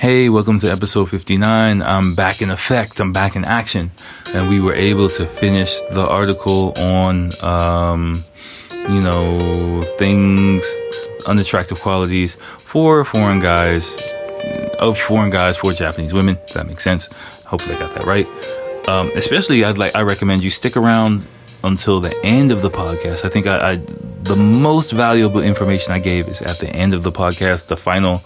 Hey, welcome to episode 59. I'm back in effect. I'm back in action. And we were able to finish the article on, um, you know, things, unattractive qualities for foreign guys, of foreign guys for Japanese women. If that makes sense. Hopefully I got that right. Um, especially I'd like, I recommend you stick around until the end of the podcast. I think I, I the most valuable information I gave is at the end of the podcast, the final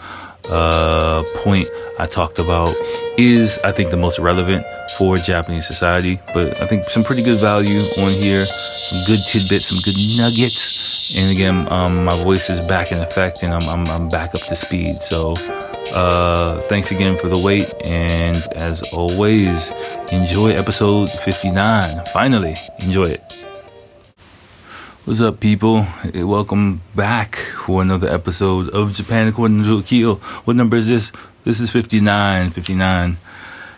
uh, point I talked about is, I think, the most relevant for Japanese society. But I think some pretty good value on here, some good tidbits, some good nuggets. And again, um, my voice is back in effect and I'm, I'm, I'm back up to speed. So, uh, thanks again for the wait. And as always, enjoy episode 59. Finally, enjoy it. What's up, people? Welcome back for another episode of Japan According to Akio. What number is this? This is 59. 59.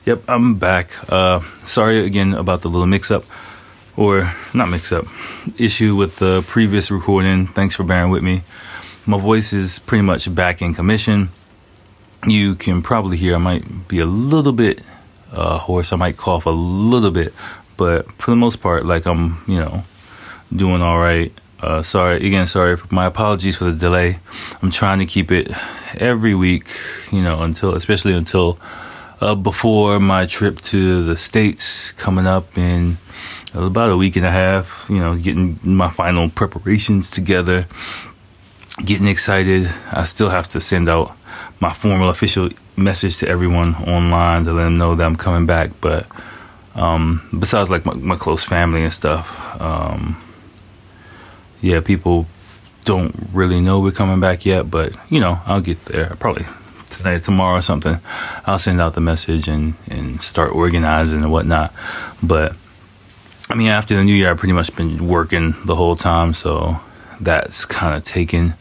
Yep, I'm back. Uh, sorry again about the little mix up, or not mix up, issue with the previous recording. Thanks for bearing with me. My voice is pretty much back in commission. You can probably hear I might be a little bit uh, hoarse. I might cough a little bit, but for the most part, like I'm, you know, doing all right. Uh, sorry again. Sorry. My apologies for the delay. I'm trying to keep it every week, you know, until especially until uh, before my trip to the states coming up in about a week and a half. You know, getting my final preparations together, getting excited. I still have to send out my formal official message to everyone online to let them know that I'm coming back. But um, besides, like my, my, close family and stuff. Um, yeah, people don't really know we're coming back yet, but you know, I'll get there probably tonight, tomorrow, or something. I'll send out the message and and start organizing and whatnot. But I mean, after the new year, I've pretty much been working the whole time, so that's kind of taken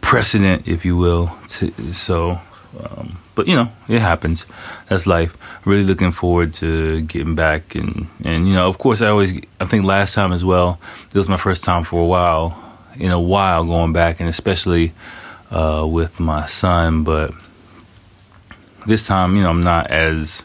precedent, if you will. To, so, um, but you know, it happens. That's life. Really looking forward to getting back, and and you know, of course, I always. I think last time as well. It was my first time for a while, in a while going back, and especially uh, with my son. But this time, you know, I'm not as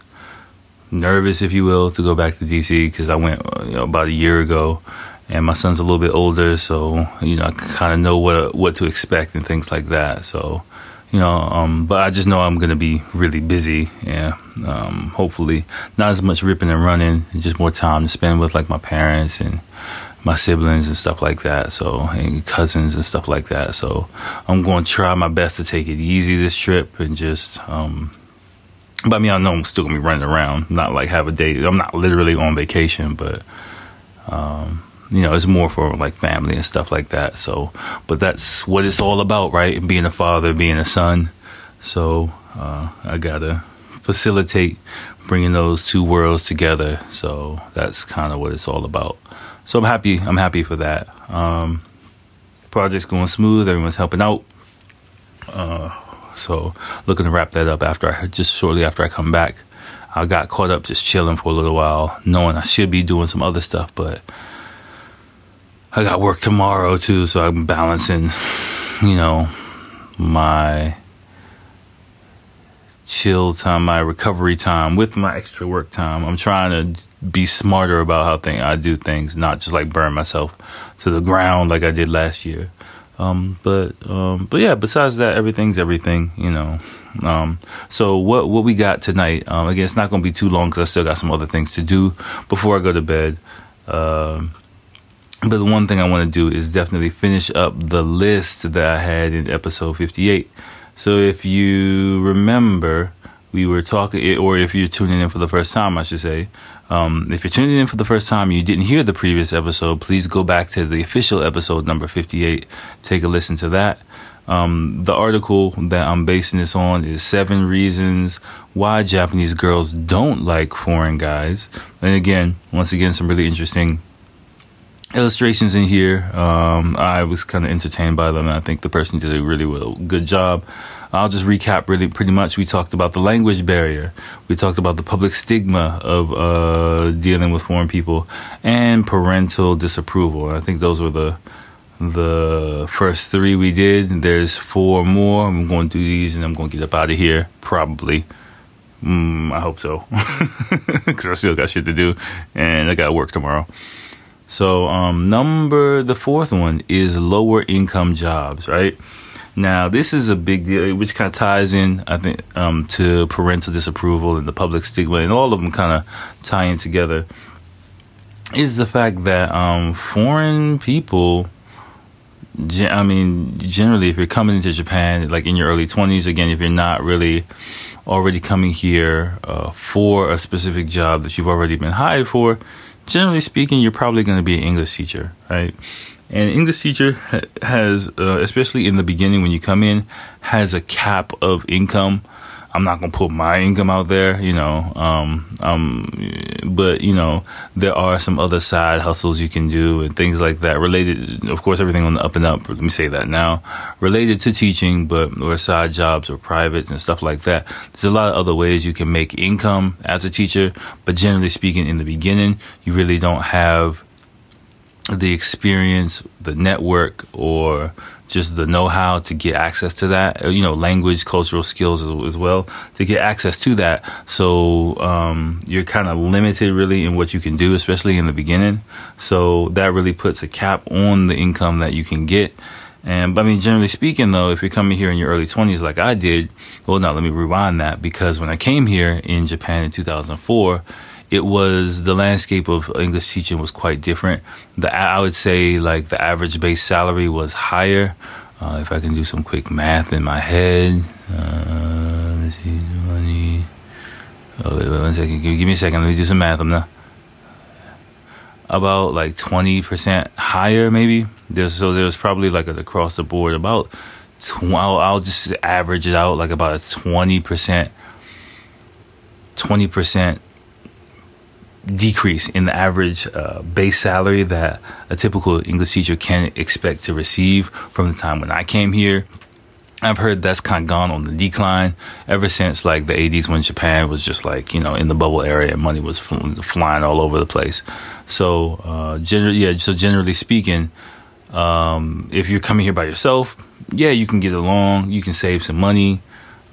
nervous, if you will, to go back to DC because I went you know, about a year ago, and my son's a little bit older, so you know, I kind of know what what to expect and things like that. So you know, um, but I just know I'm to be really busy. Yeah. Um, hopefully not as much ripping and running, just more time to spend with like my parents and my siblings and stuff like that. So, and cousins and stuff like that. So I'm going to try my best to take it easy this trip and just, um, but I mean, I know I'm still gonna be running around, not like have a day. I'm not literally on vacation, but, um, you know, it's more for like family and stuff like that. So, but that's what it's all about, right? Being a father, being a son. So, uh, I gotta facilitate bringing those two worlds together. So that's kind of what it's all about. So I'm happy. I'm happy for that. Um, project's going smooth. Everyone's helping out. Uh, so looking to wrap that up after I just shortly after I come back. I got caught up just chilling for a little while, knowing I should be doing some other stuff, but I got work tomorrow too, so I'm balancing, you know, my chill time, my recovery time with my extra work time. I'm trying to be smarter about how thing I do things, not just like burn myself to the ground like I did last year. Um, but um, but yeah, besides that, everything's everything, you know. Um, so what what we got tonight? Um, again, it's not going to be too long because I still got some other things to do before I go to bed. Um, but the one thing I want to do is definitely finish up the list that I had in episode 58. So if you remember, we were talking, or if you're tuning in for the first time, I should say, um, if you're tuning in for the first time, you didn't hear the previous episode, please go back to the official episode number 58. Take a listen to that. Um, the article that I'm basing this on is seven reasons why Japanese girls don't like foreign guys. And again, once again, some really interesting illustrations in here. Um, I was kind of entertained by them. and I think the person did a really well, good job. I'll just recap really pretty much. We talked about the language barrier. We talked about the public stigma of uh, dealing with foreign people and parental disapproval. I think those were the the first three we did. There's four more. I'm going to do these and I'm going to get up out of here, probably. Mm, I hope so. Because I still got shit to do and I got work tomorrow. So, um, number, the fourth one is lower income jobs, right? Now, this is a big deal, which kind of ties in, I think, um, to parental disapproval and the public stigma, and all of them kind of tie in together. Is the fact that um, foreign people, I mean, generally, if you're coming into Japan, like in your early 20s, again, if you're not really already coming here uh, for a specific job that you've already been hired for, generally speaking, you're probably going to be an English teacher, right? And English teacher has, uh, especially in the beginning when you come in, has a cap of income. I'm not gonna put my income out there, you know. Um, um, but you know, there are some other side hustles you can do and things like that. Related, of course, everything on the up and up. Let me say that now, related to teaching, but or side jobs or privates and stuff like that. There's a lot of other ways you can make income as a teacher, but generally speaking, in the beginning, you really don't have the experience, the network, or just the know-how to get access to that. Uh, you know, language, cultural skills as, as well to get access to that. So um, you're kind of limited really in what you can do, especially in the beginning. So that really puts a cap on the income that you can get. And but I mean, generally speaking, though, if you're coming here in your early 20s, like I did, well, now let me rewind that because when I came here in Japan in 2004 it was the landscape of English teaching was quite different. The I would say like the average base salary was higher. Uh, if I can do some quick math in my head, uh, let's see, 20. Oh, wait, wait one second. Give, give, me a second. Let me do some math. I'm not about like 20% higher, maybe. There's, so there's probably like an across the board about, tw- I'll, I'll just average it out like about a 20%, 20% decrease in the average uh, base salary that a typical English teacher can expect to receive from the time when I came here. I've heard that's kind of gone on the decline ever since like the 80s when Japan was just like, you know, in the bubble area and money was flying all over the place. So, uh, generally, yeah, so generally speaking, um, if you're coming here by yourself, yeah, you can get along, you can save some money,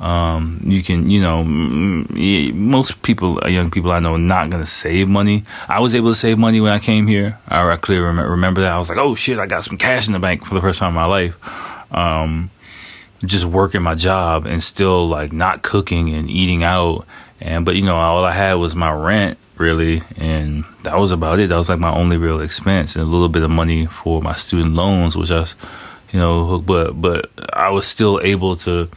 um, you can, you know, most people, uh, young people I know, are not going to save money. I was able to save money when I came here. I, clearly remember that. I was like, oh shit, I got some cash in the bank for the first time in my life. Um, just working my job and still like not cooking and eating out. And, but you know, all I had was my rent really. And that was about it. That was like my only real expense and a little bit of money for my student loans, which I was, you know, but, but I was still able to,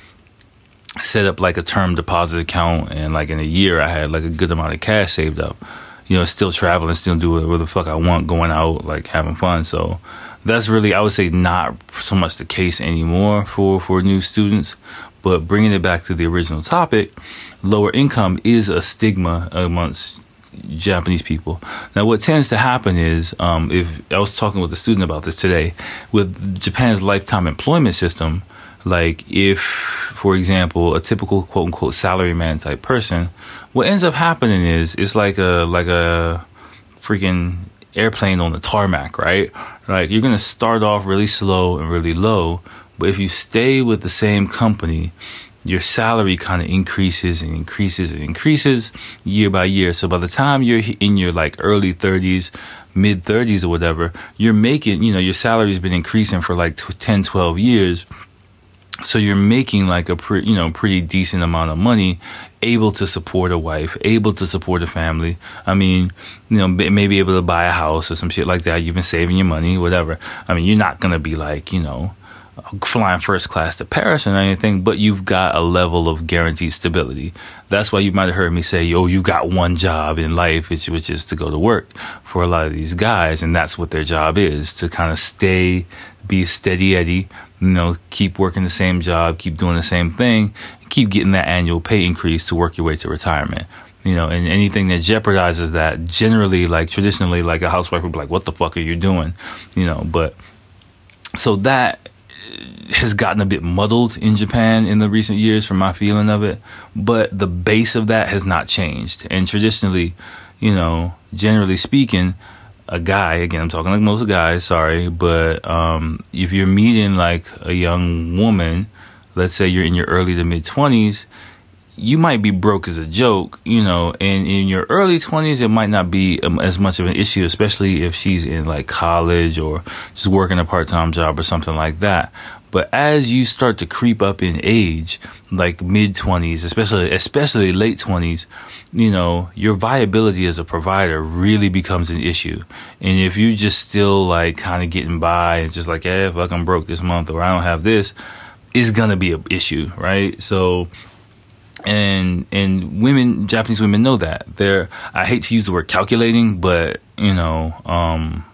set up like a term deposit account and like in a year I had like a good amount of cash saved up. You know, still traveling, still do whatever the fuck I want, going out, like having fun. So that's really, I would say, not so much the case anymore for, for new students. But bringing it back to the original topic, lower income is a stigma amongst Japanese people. Now, what tends to happen is, um, if I was talking with a student about this today, with Japan's lifetime employment system, like if, for example, a typical quote unquote salaryman type person, what ends up happening is it's like a like a freaking airplane on the tarmac, right? Like you're gonna start off really slow and really low, but if you stay with the same company, your salary kind of increases and increases and increases year by year. So by the time you're in your like early 30s, mid 30s or whatever, you're making, you know, your salary's been increasing for like 10, 12 years so you're making like a pretty, you know, pretty decent amount of money, able to support a wife, able to support a family. I mean, you know, maybe able to buy a house or some shit like that. You've been saving your money, whatever. I mean, you're not gonna be like, you know, flying first class to Paris or anything, but you've got a level of guaranteed stability. That's why you might have heard me say, yo you got one job in life, which, which is to go to work." For a lot of these guys, and that's what their job is to kind of stay, be steady Eddie, you know, keep working the same job, keep doing the same thing, keep getting that annual pay increase to work your way to retirement. You know, and anything that jeopardizes that, generally, like traditionally, like a housewife would be like, "What the fuck are you doing?" You know, but so that has gotten a bit muddled in Japan in the recent years from my feeling of it, but the base of that has not changed. And traditionally, you know, generally speaking, a guy, again, I'm talking like most guys, sorry, but um, if you're meeting like a young woman, let's say you're in your early to mid 20s, you might be broke as a joke, you know, and in your early 20s, it might not be um, as much of an issue, especially if she's in like college or just working a part time job or something like that. But as you start to creep up in age, like mid 20s, especially, especially late 20s, you know, your viability as a provider really becomes an issue. And if you just still like kind of getting by and just like, eh, fuck, I'm broke this month or I don't have this, it's gonna be an issue, right? So, and and women, Japanese women know that. They're I hate to use the word calculating, but you know, um,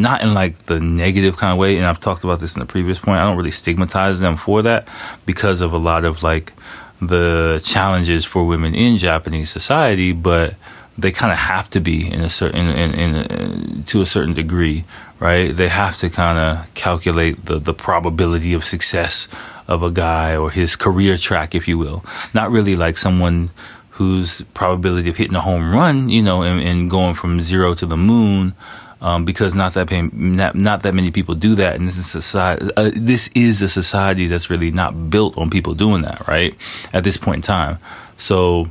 not in like the negative kind of way. And I've talked about this in the previous point. I don't really stigmatize them for that because of a lot of like the challenges for women in Japanese society, but they kind of have to be in a certain in, in, in, uh, to a certain degree, right? They have to kind of calculate the the probability of success of a guy or his career track, if you will. Not really like someone whose probability of hitting a home run, you know, and, and going from zero to the moon. Um, because not that not, not that many people do that, and this is society. Uh, this is a society that's really not built on people doing that, right? At this point in time, so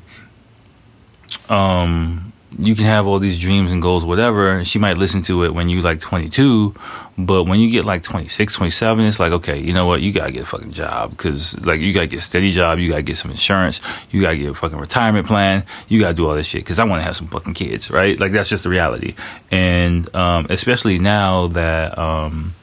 um, you can have all these dreams and goals, whatever. She might listen to it when you like 22, but when you get like 26, 27, it's like, okay, you know what? You gotta get a fucking job because like you gotta get a steady job. You gotta get some insurance. You gotta get a fucking retirement plan. You gotta do all this shit because I want to have some fucking kids, right? Like that's just the reality. And, um, especially now that, um,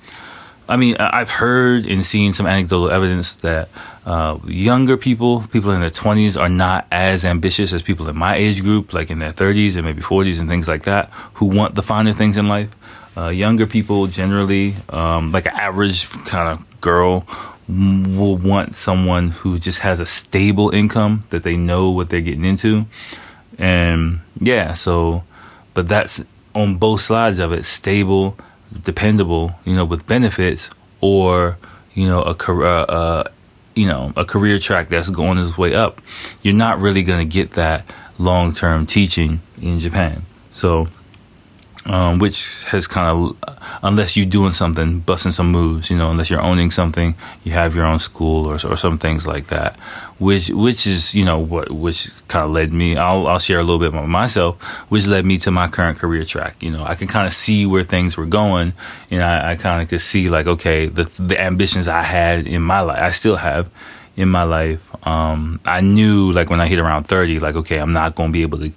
I mean, I've heard and seen some anecdotal evidence that uh, younger people, people in their 20s, are not as ambitious as people in my age group, like in their 30s and maybe 40s and things like that, who want the finer things in life. Uh, younger people generally, um, like an average kind of girl, will want someone who just has a stable income that they know what they're getting into. And yeah, so, but that's on both sides of it stable dependable, you know, with benefits, or you know, a career, uh, uh, you know, a career track that's going its way up, you're not really going to get that long term teaching in Japan. So um, which has kind of, unless you're doing something, busting some moves, you know, unless you're owning something, you have your own school or, or some things like that, which, which is, you know, what, which kind of led me, I'll, I'll share a little bit about myself, which led me to my current career track. You know, I can kind of see where things were going and I, I kind of could see like, okay, the, the ambitions I had in my life, I still have in my life. Um, I knew like when I hit around 30, like, okay, I'm not going to be able to,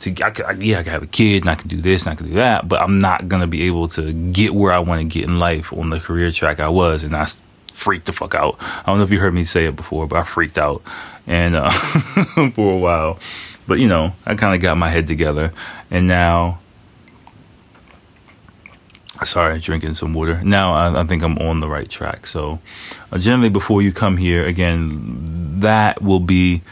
to I could, I, yeah, I can have a kid and I can do this and I can do that, but I'm not gonna be able to get where I want to get in life on the career track I was, and I freaked the fuck out. I don't know if you heard me say it before, but I freaked out and uh, for a while. But you know, I kind of got my head together, and now. Sorry, drinking some water. Now I, I think I'm on the right track. So, uh, generally, before you come here, again, that will be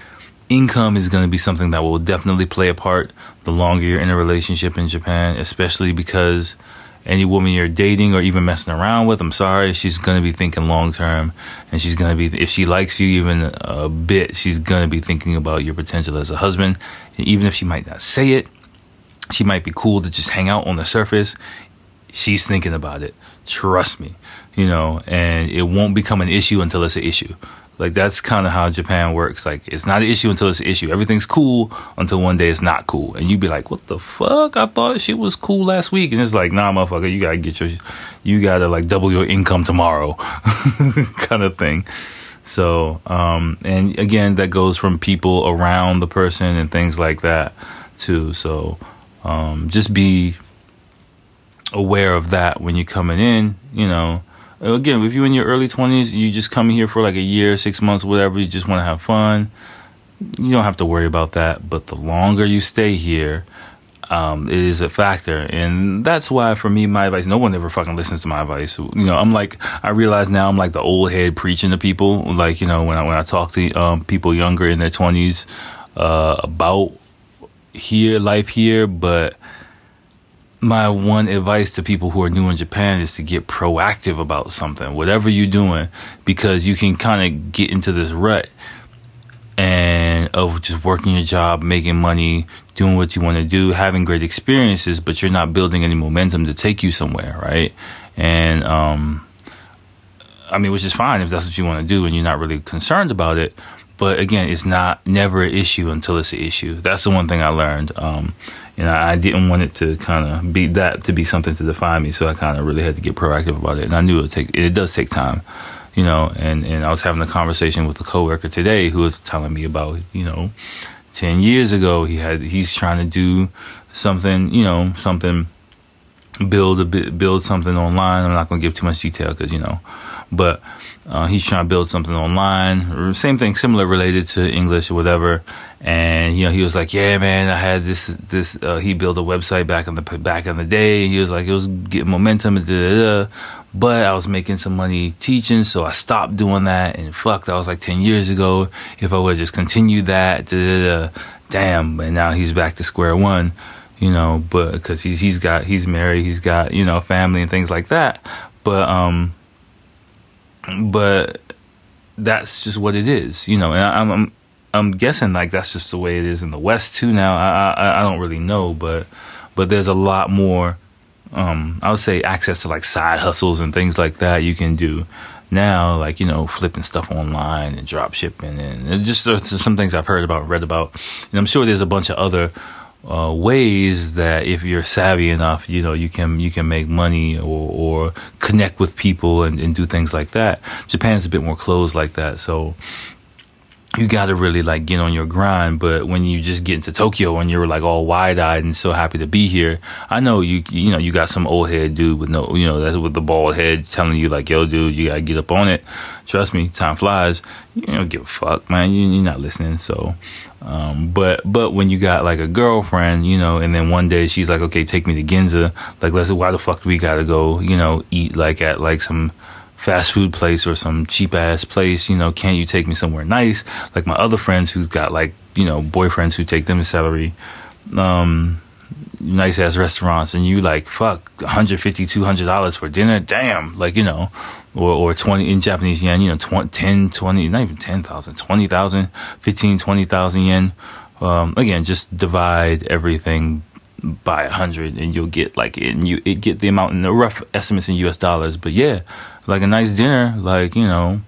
income is going to be something that will definitely play a part the longer you're in a relationship in Japan, especially because any woman you're dating or even messing around with, I'm sorry, she's to be thinking long term and she's to be, if she likes you even a bit, she's to be thinking about your potential as a husband. And even if she might not say it, she might be cool to just hang out on the surface. She's thinking about it. Trust me, you know, and it won't become an issue until it's an issue. Like that's kind of how Japan works. Like it's not an issue until it's an issue. Everything's cool until one day it's not cool, and you'd be like, "What the fuck? I thought shit was cool last week." And it's like, "Nah, motherfucker, you gotta get your, you gotta like double your income tomorrow," kind of thing. So, um, and again, that goes from people around the person and things like that too. So, um, just be aware of that when you're coming in. You know again, if you're in your early 20s, you just come here for like a year, six months, whatever, you just want to have fun, you don't have to worry about that. But the longer you stay here, um, it is a factor. And that's why, for me, my advice, no one ever fucking listens to my advice. You know, I'm like, I realize now I'm like the old head preaching to people. Like, you know, when I, when I talk to um, people younger in their 20s uh, about here, life here, but my one advice to people who are new in Japan is to get proactive about something, whatever you're doing, because you can kind of get into this rut and of just working your job, making money, doing what you want to do, having great experiences, but you're not building any momentum to take you somewhere, right? And um, I mean, which is fine if that's what you want to do and you're not really concerned about it. But again, it's not never an issue until it's an issue. That's the one thing I learned. Um, and I, I didn't want it to kind of be that to be something to define me, so I kind of really had to get proactive about it. And I knew it would take it does take time you know, and, and I was having a conversation with a coworker today who was telling me about, you know, 10 years ago, he had, he's trying to do something, you know, something, build a bit, build something online. I'm not going to give too much detail because, you know, but, uh, he's trying to build something online, same thing, similar related to English or whatever. And you know, he was like, "Yeah, man, I had this this." Uh, he built a website back in the back in the day. He was like, "It was getting momentum." But I was making some money teaching, so I stopped doing that. And fuck, that was like ten years ago. If I would just continue that, damn. And now he's back to square one you know, but because he's he's got he's married, he's got you know family and things like that. But um, but that's just what it is, you know. And I, am I'm I'm guessing like that's just the way it is in the West too. Now I I, I don't really know, but but there's a lot more. Um, I would say access to like side hustles and things like that you can do now, like you know, flipping stuff online and drop shipping and just some things I've heard about, read about, and I'm sure there's a bunch of other uh, ways that if you're savvy enough, you know, you can you can make money or, or connect with people and, and do things like that. Japan's a bit more closed like that, so you got to really like get on your grind. But when you just get into Tokyo and you're like all wide eyed and so happy to be here, I know you you know you got some old head dude with no you know that's with the bald head telling you like yo dude you gotta get up on it. Trust me, time flies. You don't give a fuck, man. You, you're not listening. So, um, but but when you got like a girlfriend, you know, and then one day she's like, okay, take me to Ginza. Like, let's why the fuck do we gotta go? You know, eat like at like some fast food place or some cheap ass place, you know, can't you take me somewhere nice? Like my other friends who got like, you know, boyfriends who take them to celery, um, nice ass restaurants and you like, fuck, 150 $200 for dinner? Damn. Like, you know, or, or 20 in Japanese yen, you know, 20, 10, 20, not even 10,000, 20,000, 15, 20,000 yen. Um, again, just divide everything by a hundred and you'll get like you it get the amount in the rough estimates in US dollars. But yeah, like a nice dinner, like, you know,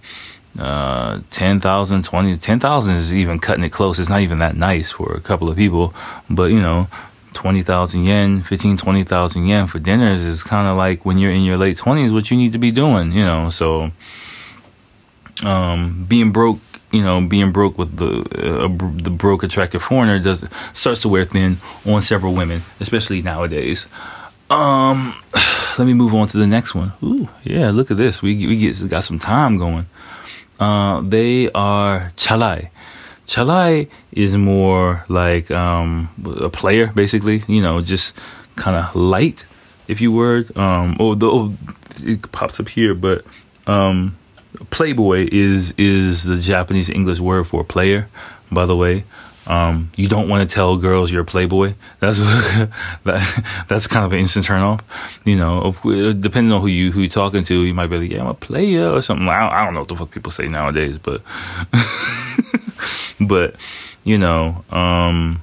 uh, 10,000, 20, 10,000 is even cutting it close. It's not even that nice for a couple of people, but you know, 20,000 yen, 15, 20,000 yen for dinners is kind of like when you're in your late 20s, what you need to be doing, you know, so, um, being broke, you know, being broke with the, uh, the broke attractive foreigner does, starts to wear thin on several women, especially nowadays. Um, let me move on to the next one. Ooh, yeah, look at this. We we get got some time going. Uh, they are charai. Charai is more like um, a player, basically. You know, just kind of light, if you word. Um, although it pops up here, but um, playboy is is the Japanese English word for player. By the way, um, you don't want to tell girls you're a playboy. That's that, that's kind of an instant turn off. You know, if, depending on who you who you're talking to, you might be like, "Yeah, I'm a player" or something. I don't, I don't know what the fuck people say nowadays, but but you know, um,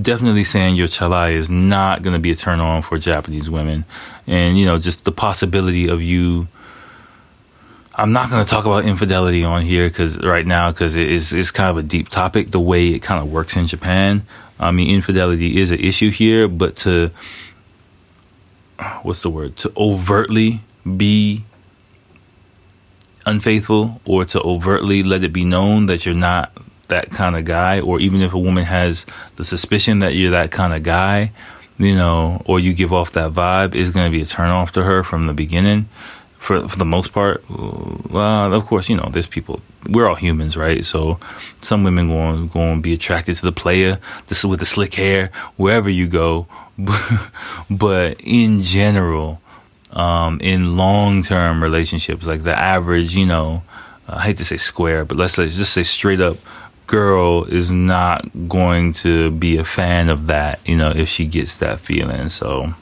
definitely saying your charai is not going to be a turn on for Japanese women, and you know, just the possibility of you I'm not going to talk about infidelity on here because right now because it is it's kind of a deep topic. The way it kind of works in Japan. I mean, infidelity is an issue here, but to what's the word? To overtly be unfaithful or to overtly let it be known that you're not that kind of guy, or even if a woman has the suspicion that you're that kind of guy, you know, or you give off that vibe, is going to be a turnoff to her from the beginning for for the most part. Well, of course, you know, there's people. We're all humans, right? So some women going going to be attracted to the player. This is with the slick hair wherever you go. but in general, um, in long term relationships, like the average, you know, I hate to say square, but let's, let's just say straight up girl is not going to be a fan of that, you know, if she gets that feeling. So,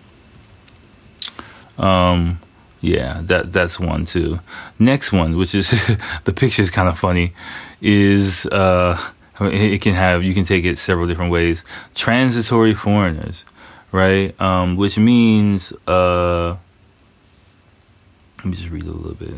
um, Yeah, that that's one too. Next one, which is the picture is kind of funny, is uh, it can have you can take it several different ways. Transitory foreigners, right? Um, which means uh, let me just read a little bit.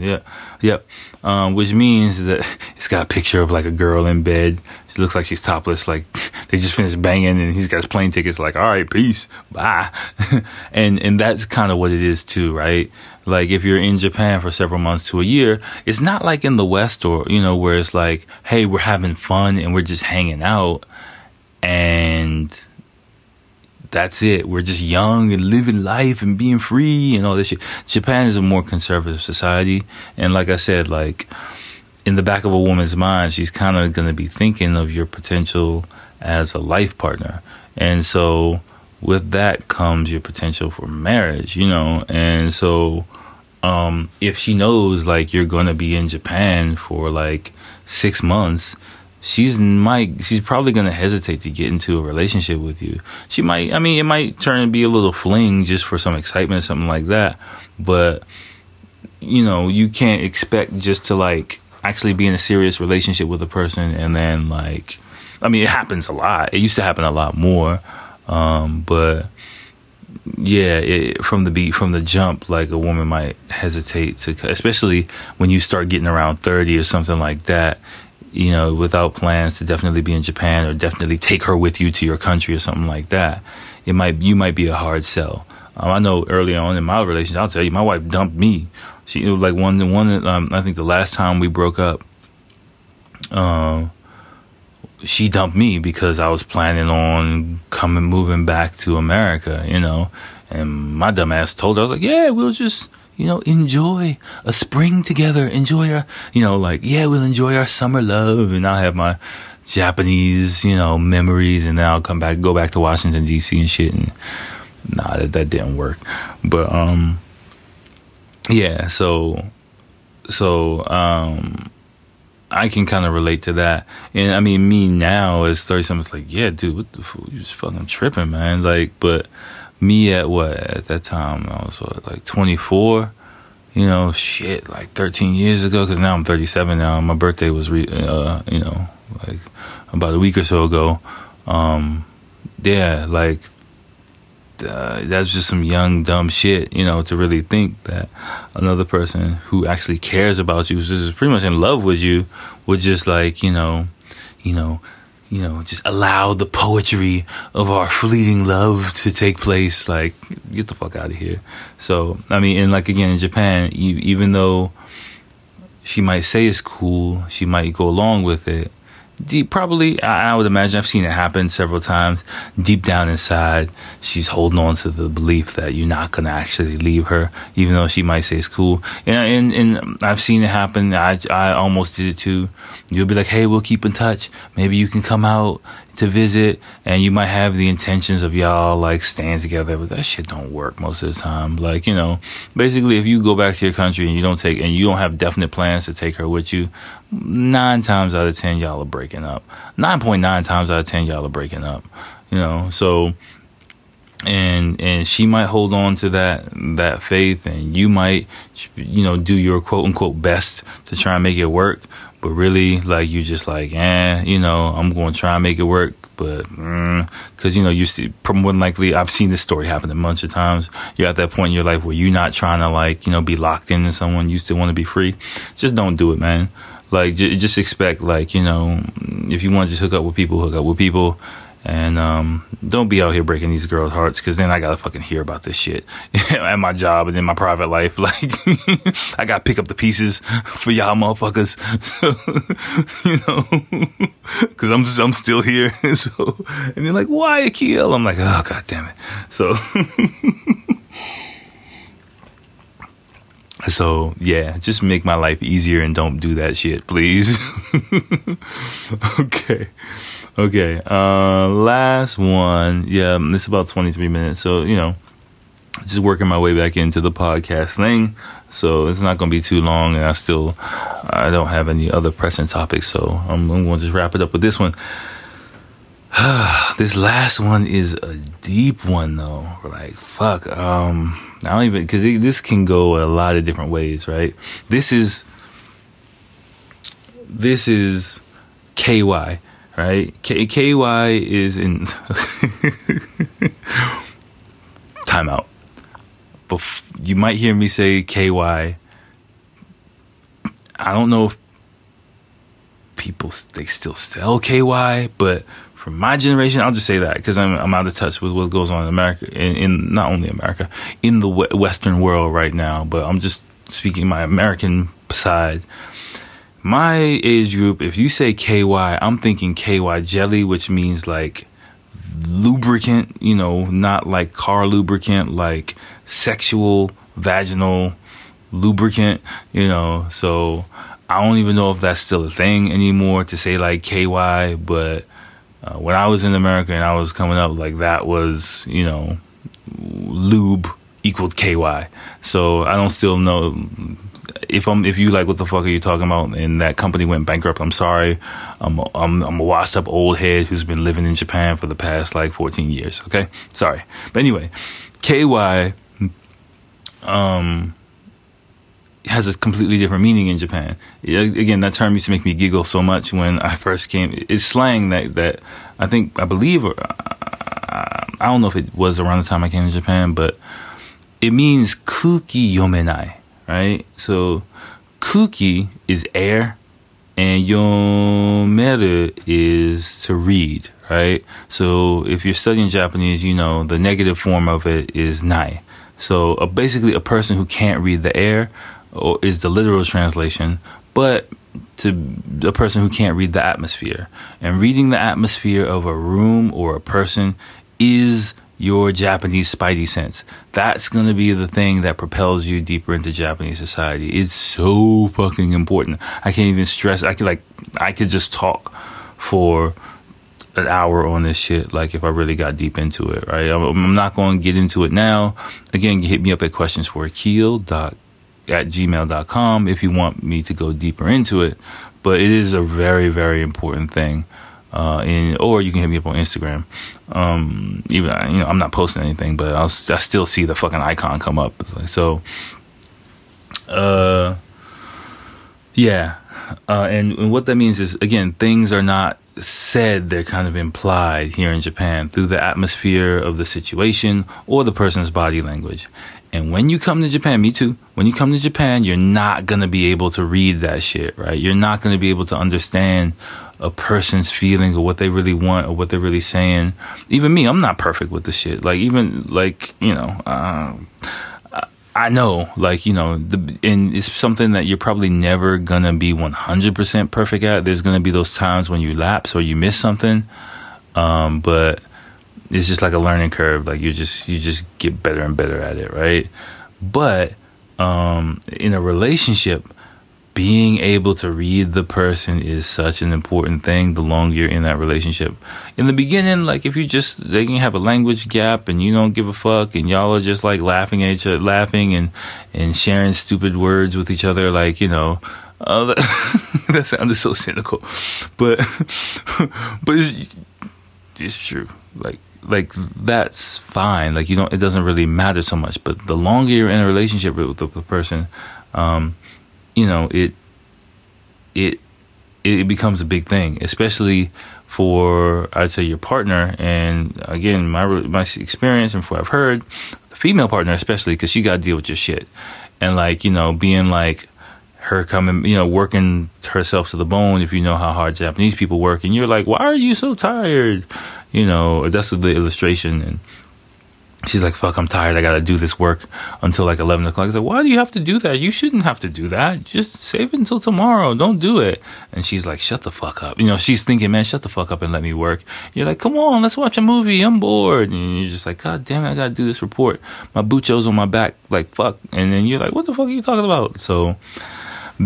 Yeah, yep. Um, which means that it's got a picture of like a girl in bed. She looks like she's topless. Like they just finished banging, and he's got his plane tickets. Like, all right, peace, bye. and and that's kind of what it is too, right? Like if you're in Japan for several months to a year, it's not like in the West or you know where it's like, hey, we're having fun and we're just hanging out, and that's it. We're just young and living life and being free and all this shit. Japan is a more conservative society, and like I said, like in the back of a woman's mind, she's kind of going to be thinking of your potential as a life partner, and so with that comes your potential for marriage, you know, and so. Um, if she knows like you're gonna be in Japan for like six months, she's might she's probably going to hesitate to get into a relationship with you. She might I mean it might turn and be a little fling just for some excitement or something like that, but you know, you can't expect just to like actually be in a serious relationship with a person and then like I mean it happens a lot. It used to happen a lot more. Um, but yeah, it, from the beat, from the jump, like a woman might hesitate to, especially when you start getting around 30 or something like that you know, without plans to definitely be in Japan or definitely take her with you to your country or something like that, it might you might be a hard sell. Um, I know early on in my relationship, I'll tell you, my wife dumped me. She it was like one one. Um, I think the last time we broke up, uh, she dumped me because I was planning on coming moving back to America. You know, and my dumb ass told her I was like, yeah, we'll just you know, enjoy a spring together. Enjoy our, you know, like, yeah, we'll enjoy our summer love. And I'll have my Japanese, you know, memories. And then I'll come back, go back to Washington, D.C. and shit. And nah, that, that didn't work. But, um, yeah, so, so, um, I can kind of relate to that. And I mean, me now as 30 something, it's like, yeah, dude, what the fuck? You just fucking tripping, man. Like, but, me at what at that time I was what, like 24 you know shit like 13 years ago because now I'm 37 now my birthday was re- uh, you know like about a week or so ago. Um, yeah like uh, that's just some young dumb shit you know to really think that another person who actually cares about you who's pretty much in love with you would just like you know you know you know, just allow the poetry of our fleeting love to take place. Like, get the fuck out of here. So, I mean, and like again in Japan, even though she might say it's cool, she might go along with it deep, probably, I, I, would imagine, I've seen it happen several times. Deep down inside, she's holding on to the belief that you're not going to actually leave her, even though she might say it's cool. And, and, and I've seen it happen. I, I almost did it too. You'll be like, hey, we'll keep in touch. Maybe you can come out to visit and you might have the intentions of y'all like staying together, but that shit don't work most of the time. Like, you know, basically if you go back to your country and you don't take, and you don't have definite plans to take her with you, nine times out of ten y'all are breaking up. 9.9 times out of 10 y'all are breaking up. You know, so and and she might hold on to that that faith and you might you know do your quote unquote best to try and make it work but really like you just like eh you know i'm going to try and make it work but because mm, you know you see more than likely i've seen this story happen a bunch of times. You're at that point in your life where you're not trying to like you know be locked into someone. You still want to be free. Just don't do it man. Like j- just expect like you know if you want to just hook up with people hook up with people and um, don't be out here breaking these girls' hearts because then I gotta fucking hear about this shit at my job and in my private life. Like, I gotta pick up the pieces for y'all motherfuckers. So, you know, because I'm I'm still here. so, and they're like, why Akil? I'm like, oh, god damn it. So, so yeah, just make my life easier and don't do that shit, please. okay. Okay. Uh, last one. Yeah, this is about 23 minutes. So, you know, just working my way back into the podcast thing. So it's not going to be too long. And I still, I don't have any other pressing topics. So I'm, I'm going to just wrap it up with this one. this last one is a deep one though. Like fuck, um, I don't even because this can go a lot of different ways, right? This is this is KY, right? K- KY is in timeout. Bef- you might hear me say KY. I don't know if people they still sell KY, but from my generation, I'll just say that because I'm, I'm out of touch with what goes on in America, in, in not only America, in the Western world right now. But I'm just speaking my American side. My age group, if you say KY, I'm thinking KY jelly, which means like lubricant, you know, not like car lubricant, like sexual vaginal lubricant, you know. So I don't even know if that's still a thing anymore to say like KY, but uh, when I was in America and I was coming up, like that was, you know, lube equaled KY. So I don't still know if I'm if you like what the fuck are you talking about and that company went bankrupt. I'm sorry. I'm I'm, I'm a washed up old head who's been living in Japan for the past like 14 years. Okay, sorry. But anyway, KY. Um, has a completely different meaning in Japan. Again, that term used to make me giggle so much when I first came. It's slang that that I think I believe, or I don't know if it was around the time I came to Japan, but it means kuki yomenai, right? So kuki is air, and yomeru is to read, right? So if you're studying Japanese, you know the negative form of it is nai. So uh, basically, a person who can't read the air or is the literal translation, but to a person who can't read the atmosphere. And reading the atmosphere of a room or a person is your Japanese spidey sense. That's going to be the thing that propels you deeper into Japanese society. It's so fucking important. I can't even stress. I could like, I could just talk for an hour on this shit. Like if I really got deep into it, right? I'm, I'm not going to get into it now. Again, hit me up at questions for dot at gmail.com if you want me to go deeper into it. But it is a very, very important thing. Uh, in, or you can hit me up on Instagram. Um, even, you know, I'm not posting anything, but I'll, I still see the fucking icon come up. So, uh, yeah. Uh, and, and what that means is, again, things are not said, they're kind of implied here in Japan through the atmosphere of the situation or the person's body language. And when you come to Japan, me too, when you come to Japan, you're not going to be able to read that shit, right? You're not going to be able to understand a person's feelings or what they really want or what they're really saying. Even me, I'm not perfect with the shit. Like, even, like, you know, um, I know, like, you know, the, and it's something that you're probably never to be 100% perfect at. There's to be those times when you lapse or you miss something. Um, but, it's just like a learning curve. Like you just you just get better and better at it, right? But um, in a relationship, being able to read the person is such an important thing the longer you're in that relationship. In the beginning, like if you just they can have a language gap and you don't give a fuck and y'all are just like laughing at each other laughing and and sharing stupid words with each other, like, you know, uh, that, that sounded so cynical. But but it's, it's true. Like like that's fine. Like you don't, it doesn't really matter so much. But the longer you're in a relationship with the, the person, um, you know, it it it becomes a big thing, especially for I'd say your partner. And again, my my experience and what I've heard, the female partner especially, because she got to deal with your shit, and like you know, being like her coming, you know, working herself to the bone. If you know how hard Japanese people work, and you're like, why are you so tired? You know, that's the illustration. And she's like, fuck, I'm tired. I got to do this work until like 11 o'clock. I said, why do you have to do that? You shouldn't have to do that. Just save it until tomorrow. Don't do it. And she's like, shut the fuck up. You know, she's thinking, man, shut the fuck up and let me work. You're like, come on, let's watch a movie. I'm bored. And you're just like, God damn it, I got to do this report. My bucho's on my back. Like, fuck. And then you're like, what the fuck are you talking about? So,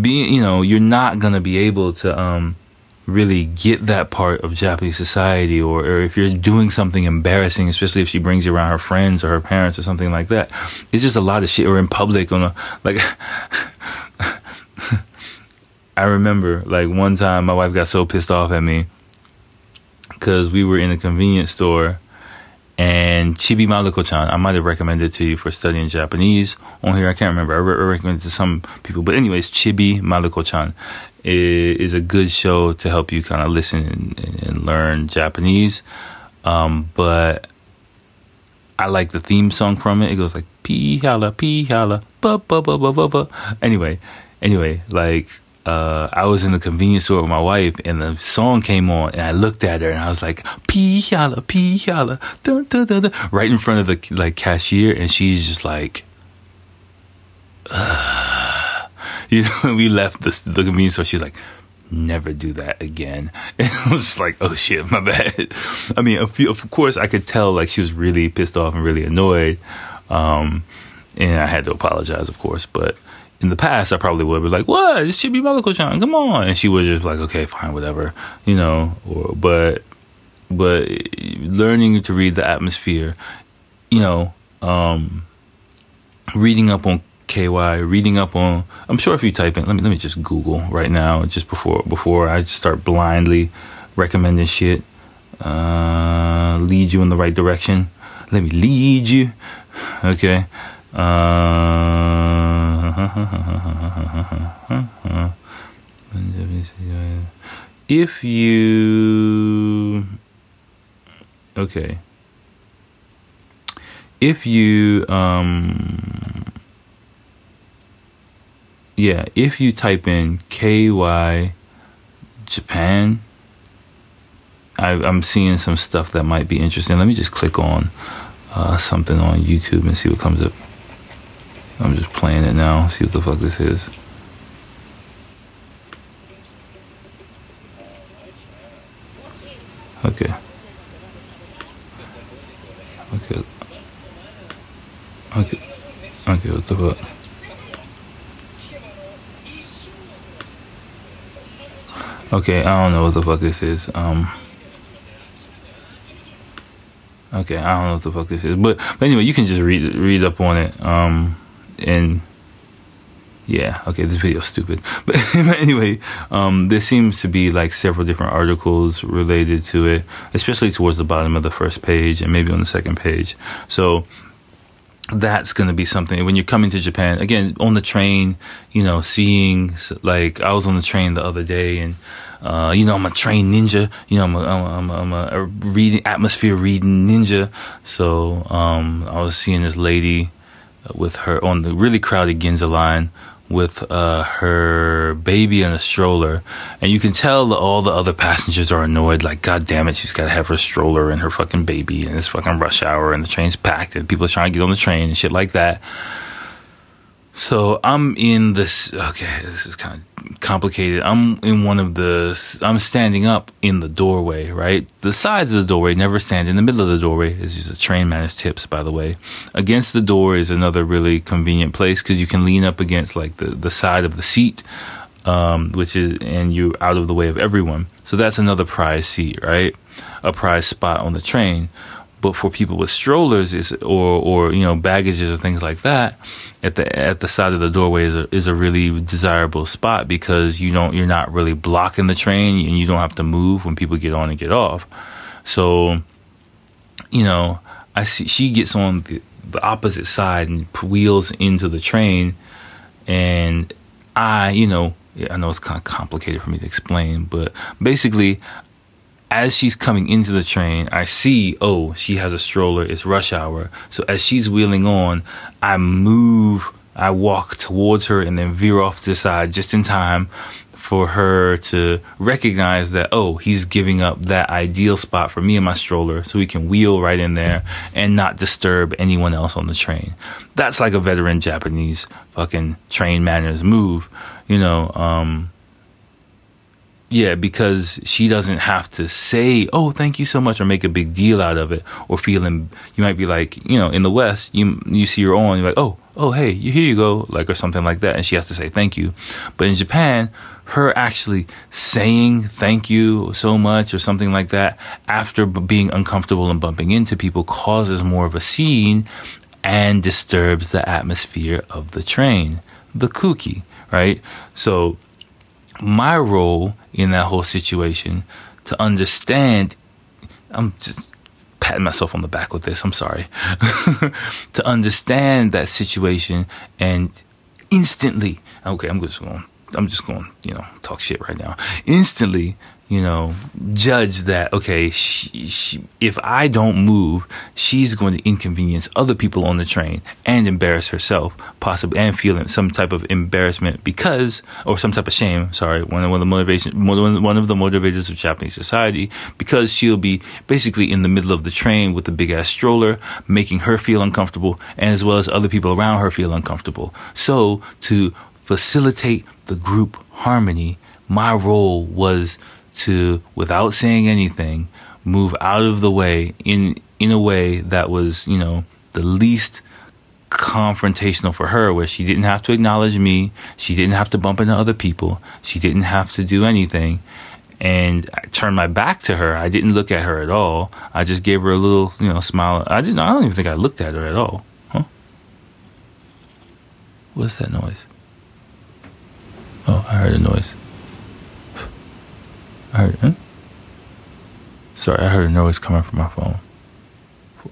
being you know you're not gonna be able to um, really get that part of Japanese society, or, or if you're doing something embarrassing, especially if she brings you around her friends or her parents or something like that, it's just a lot of shit. Or in public, on a like. I remember like one time my wife got so pissed off at me because we were in a convenience store and Chibi Maruko-chan, I might have recommended to you for studying Japanese on here. I can't remember. I, re- recommended to some people, but anyways, Chibi Maruko-chan is, a good show to help you kind of listen and, and, learn Japanese. Um, but I like the theme song from it. It goes like pee hala pee hala ba ba ba ba ba ba. Anyway, anyway, like uh, I was in the convenience store with my wife, and the song came on, and I looked at her, and I was like, "Pee yalla, pee yalla," dun, right in front of the like cashier, and she's just like, uh. You know, we left the, the convenience store. She's like, "Never do that again." And I was just like, "Oh shit, my bad." I mean, of, of course, I could tell like she was really pissed off and really annoyed, um, and I had to apologize, of course, but in the past, I probably would be like, "What? This should be Maruko-chan. Come on!" And she would just like, "Okay, fine, whatever," you know. Or, but but learning to read the atmosphere, you know, um, reading up on KY, reading up on. I'm sure if you type in, let me let me just Google right now, just before before I start blindly recommending shit. Uh, lead you in the right direction. Let me lead you. Okay. Uh, if you okay if you um yeah if you type in ky japan I, i'm seeing some stuff that might be interesting let me just click on uh, something on youtube and see what comes up I'm just playing it now, see what the fuck this is. Okay. Okay. Okay. Okay, what the fuck? Okay, I don't know what the fuck this is. Um Okay, I don't know what the fuck this is. But, but anyway, you can just read read up on it. Um and yeah, okay, this video's stupid. But anyway, um, there seems to be like several different articles related to it, especially towards the bottom of the first page and maybe on the second page. So that's going to be something when you're coming to Japan again on the train, you know, seeing like I was on the train the other day and, uh, you know, I'm a trained ninja, you know, I'm a, I'm a, I'm a, a reading atmosphere reading ninja. So, um, I was seeing this lady, with her on the really crowded Ginza line with uh, her baby in a stroller, and you can tell all the other passengers are annoyed. Like, God damn it, she's got to have her stroller and her fucking baby, and it's fucking rush hour, and the train's packed, and people are trying to get on the train and shit like that. So I'm in this. Okay, this is kind of complicated. I'm in one of the. I'm standing up in the doorway, right? The sides of the doorway never stand in the middle of the doorway. This is a train manners tips, by the way. Against the door is another really convenient place because you can lean up against like the the side of the seat, um, which is and you're out of the way of everyone. So that's another prize seat, right? A prize spot on the train. But for people with strollers is or or you know baggages or things like that, at the at the side of the doorway is a, is a really desirable spot because you don't you're not really blocking the train and you don't have to move when people get on and get off. So, you know, I see she gets on the, the opposite side and wheels into the train, and I, you know, I know it's kind of complicated for me to explain, but basically, as she's coming into the train, I see, oh, she has a stroller. It's rush hour. So as she's wheeling on, I move, I walk towards her and then veer off to the side just in time for her to recognize that, oh, he's giving up that ideal spot for me and my stroller so we can wheel right in there and not disturb anyone else on the train. That's like a veteran Japanese fucking train manners move, you know, um, yeah, because she doesn't have to say, "Oh, thank you so much," or make a big deal out of it, or feeling you might be like, you know, in the West, you you see her on, you're like, "Oh, oh, hey, here you go," like or something like that, and she has to say thank you. But in Japan, her actually saying thank you so much or something like that after being uncomfortable and bumping into people causes more of a scene and disturbs the atmosphere of the train, the kuki, right? So my role in that whole situation to understand I'm just patting myself on the back with this. I'm sorry. to understand that situation and instantly, okay, I'm just going, I'm just going, you know, talk shit right now. Instantly you know, judge that, okay, she, she, if I don't move, she's going to inconvenience other people on the train and embarrass herself, possibly, and feel some type of embarrassment because, or some type of shame, sorry, one of, one of the motivation, one of the motivators of Japanese society, because she'll be basically in the middle of the train with a big ass stroller, making her feel uncomfortable, and as well as other people around her feel uncomfortable. So, to facilitate the group harmony, my role was to, without saying anything, move out of the way in in a way that was, you know, the least confrontational for her where she didn't have to acknowledge me, she didn't have to bump into other people, she didn't have to do anything. And I turned my back to her. I didn't look at her at all. I just gave her a little, you know, smile. I didn't I don't even think I looked at her at all. Huh? What's that noise? Oh, I heard a noise. I heard? Sorry, I heard a noise coming from my phone.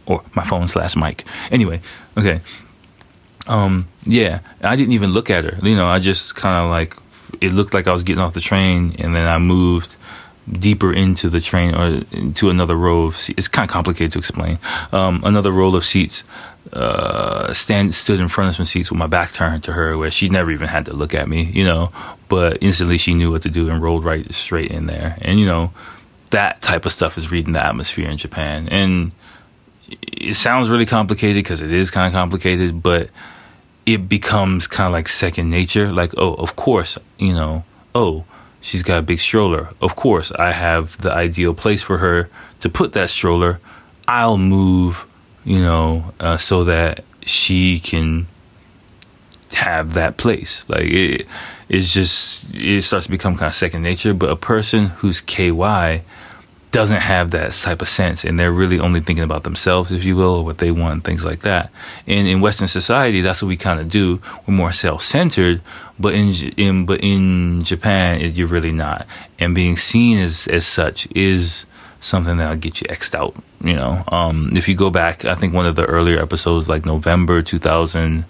Or my phone slash mic. Anyway, okay. Um, yeah, I didn't even look at her. You know, I just kind of like, it looked like I was getting off the train and then I moved deeper into the train or into another row of seats. It's kind of complicated to explain. Um, another row of seats, uh, stand, stood in front of some seats with my back turned to her where she never even had to look at me, you know, but instantly she knew what to do and rolled right straight in there. And, you know, that type of stuff is reading the atmosphere in Japan. And it sounds really complicated because it is kind of complicated, but it becomes kind of like second nature. Like, oh, of course, you know, oh, she's got a big stroller. Of course, I have the ideal place for her to put that stroller. I'll move, you know, uh, so that she can have that place. Like it, it's just it starts to become kind of second nature. But a person who's KY doesn't have that type of sense and they're really only thinking about themselves if you will or what they want things like that and in western society that's what we kind of do we're more self-centered but in in but in japan it, you're really not and being seen as as such is something that'll get you xed out you know um, if you go back i think one of the earlier episodes like november 2000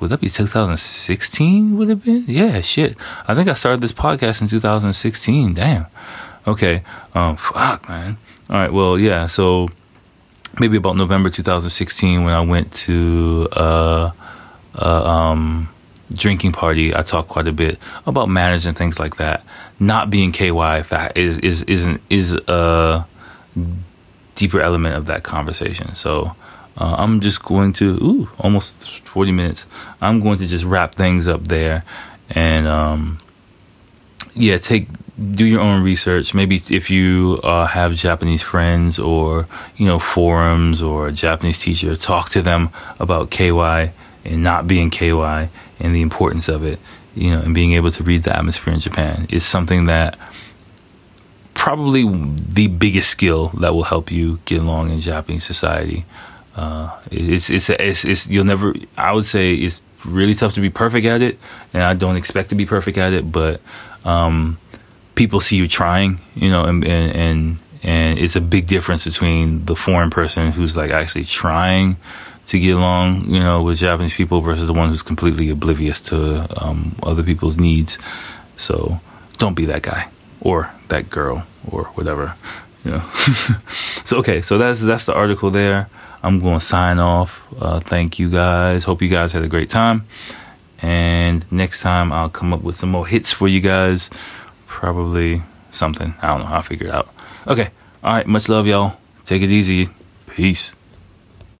would that be 2016 would have been yeah shit i think i started this podcast in 2016 damn Okay. Um, fuck, man. All right. Well, yeah. So maybe about November 2016 when I went to uh, uh, um, drinking party, I talked quite a bit about and things like that. Not being KY fact is is isn't is a deeper element of that conversation. So uh, I'm just going to ooh almost 40 minutes. I'm going to just wrap things up there and um, yeah, take do your own research. Maybe if you uh, have Japanese friends or you know forums or a Japanese teacher, talk to them about KY and not being KY and the importance of it. You know, and being able to read the atmosphere in Japan is something that probably the biggest skill that will help you get along in Japanese society. Uh, it's, it's, it's it's you'll never. I would say it's really tough to be perfect at it, and I don't expect to be perfect at it, but um, people see you trying, you know, and, and, and and it's a big difference between the foreign person who's like actually trying to get along, you know, with Japanese people versus the one who's completely oblivious to um, other people's needs. So don't be that guy or that girl or whatever, you know. so okay, so that's that's the article there. I'm going to sign off. Uh, thank you guys. Hope you guys had a great time. And next time I'll come up with some more hits for you guys probably something. I don't know. I'll figure it out. Okay. All right. Much love, y'all. Take it easy. Peace.